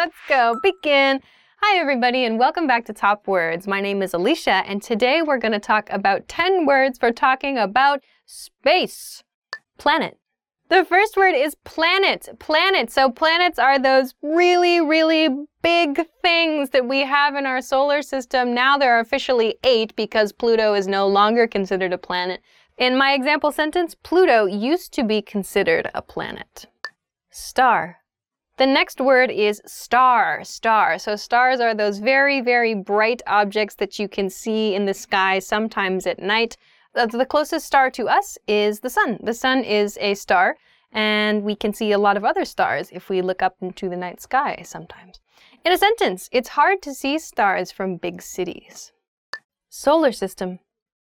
let's go. Begin. Hi, everybody, and welcome back to Top Words. My name is Alicia, and today we're going to talk about 10 words for talking about space. Planet. The first word is planet. Planet. So, planets are those really, really big things that we have in our solar system. Now there are officially eight because Pluto is no longer considered a planet. In my example sentence, Pluto used to be considered a planet. Star. The next word is star, star. So stars are those very, very bright objects that you can see in the sky sometimes at night. Uh, the closest star to us is the sun. The sun is a star, and we can see a lot of other stars if we look up into the night sky sometimes. In a sentence, it's hard to see stars from big cities. Solar system.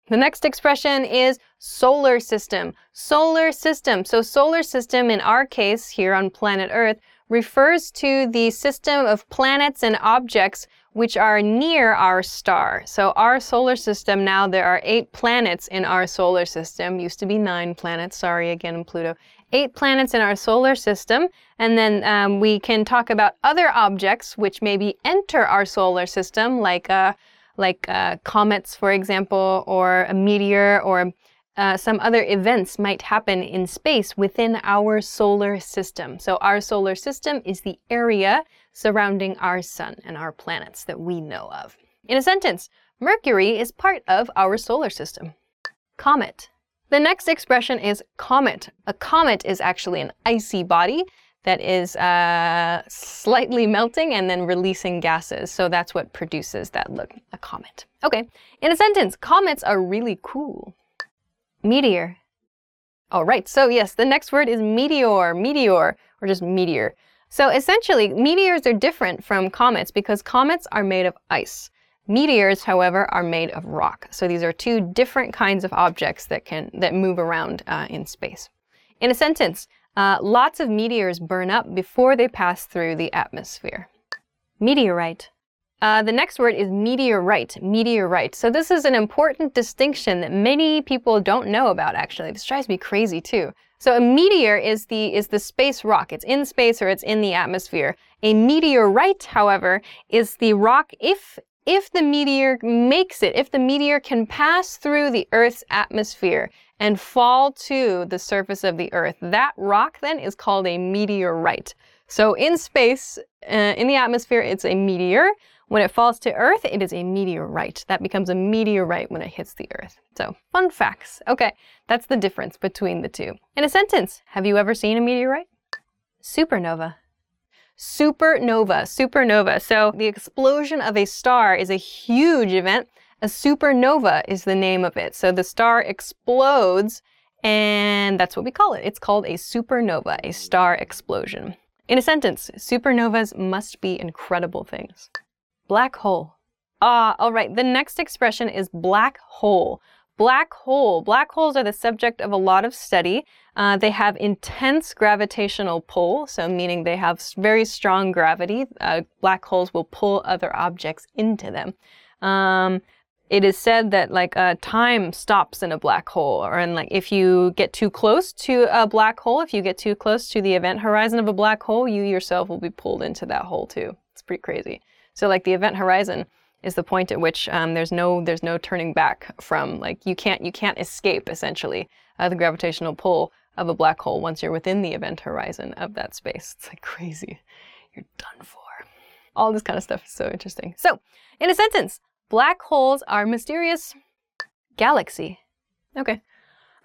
The next expression is solar system. Solar system. So solar system in our case here on planet Earth refers to the system of planets and objects which are near our star. So our solar system now there are 8 planets in our solar system. Used to be 9 planets. Sorry again Pluto. 8 planets in our solar system and then um, we can talk about other objects which maybe enter our solar system like uh, like uh, comets for example or a meteor or uh, some other events might happen in space within our solar system. So, our solar system is the area surrounding our sun and our planets that we know of. In a sentence, Mercury is part of our solar system. Comet. The next expression is comet. A comet is actually an icy body that is uh, slightly melting and then releasing gases. So that's what produces that look, a comet. Okay, in a sentence, comets are really cool. Meteor. All right, so yes, the next word is meteor, meteor, or just meteor. So essentially, meteors are different from comets because comets are made of ice. Meteors, however, are made of rock. So these are two different kinds of objects that can that move around uh, in space. In a sentence, uh, lots of meteors burn up before they pass through the atmosphere. Meteorite. Uh, the next word is meteorite. Meteorite. So this is an important distinction that many people don't know about. Actually, this drives me crazy too. So a meteor is the is the space rock. It's in space or it's in the atmosphere. A meteorite, however, is the rock if if the meteor makes it, if the meteor can pass through the Earth's atmosphere and fall to the surface of the Earth, that rock then is called a meteorite. So in space, uh, in the atmosphere, it's a meteor. When it falls to Earth, it is a meteorite. That becomes a meteorite when it hits the Earth. So, fun facts. Okay, that's the difference between the two. In a sentence, have you ever seen a meteorite? Supernova. Supernova, supernova. So, the explosion of a star is a huge event. A supernova is the name of it. So, the star explodes, and that's what we call it. It's called a supernova, a star explosion. In a sentence, supernovas must be incredible things. Black hole. Ah, all right. The next expression is black hole. Black hole. Black holes are the subject of a lot of study. Uh, they have intense gravitational pull, so meaning they have very strong gravity. Uh, black holes will pull other objects into them. Um, it is said that like uh, time stops in a black hole, or and like if you get too close to a black hole, if you get too close to the event horizon of a black hole, you yourself will be pulled into that hole too. It's pretty crazy. So like the event horizon is the point at which um, there's no there's no turning back from like you can't you can't escape essentially uh, the gravitational pull of a black hole once you're within the event horizon of that space. It's like crazy. You're done for. All this kind of stuff is so interesting. So, in a sentence, black holes are mysterious galaxy. Okay.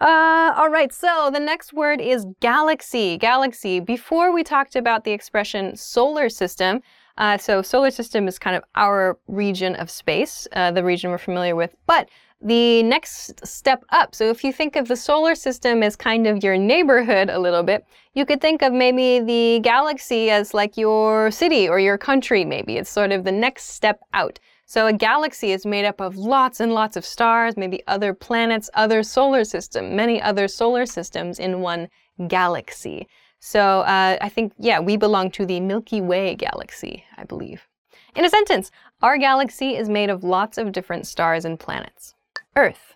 Uh, all right, so the next word is galaxy. Galaxy. Before we talked about the expression solar system, uh, so solar system is kind of our region of space, uh, the region we're familiar with. But the next step up, so if you think of the solar system as kind of your neighborhood a little bit, you could think of maybe the galaxy as like your city or your country, maybe. It's sort of the next step out. So a galaxy is made up of lots and lots of stars, maybe other planets, other solar system, many other solar systems in one galaxy. So uh, I think, yeah, we belong to the Milky Way galaxy, I believe. In a sentence, our galaxy is made of lots of different stars and planets. Earth.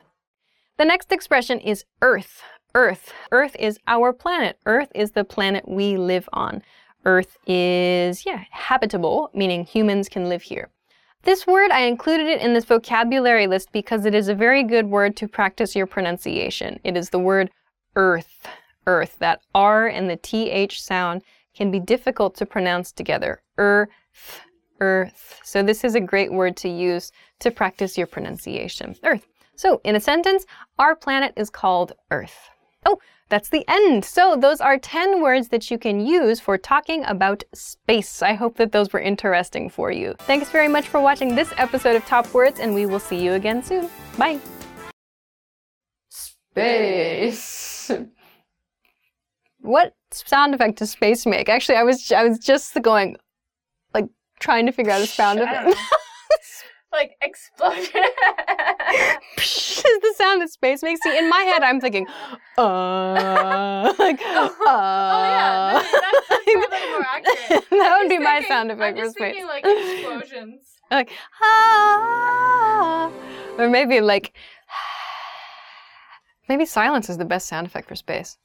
The next expression is Earth. Earth. Earth is our planet. Earth is the planet we live on. Earth is, yeah, habitable, meaning humans can live here. This word, I included it in this vocabulary list because it is a very good word to practice your pronunciation. It is the word earth. Earth. That R and the TH sound can be difficult to pronounce together. Earth, earth. So this is a great word to use to practice your pronunciation. Earth. So in a sentence, our planet is called Earth. Oh, that's the end. So those are 10 words that you can use for talking about space. I hope that those were interesting for you. Thanks very much for watching this episode of Top Words, and we will see you again soon. Bye. Space. What sound effect does space make? Actually, I was I was just going, like, trying to figure out a sound effect. like explosion. is the sound that space makes. See, in my head, I'm thinking, uh, like, uh. oh yeah, that, that's, that's probably more accurate. that would be Just my sound effect I'm for space. thinking like explosions. like, ah, or maybe like, maybe silence is the best sound effect for space.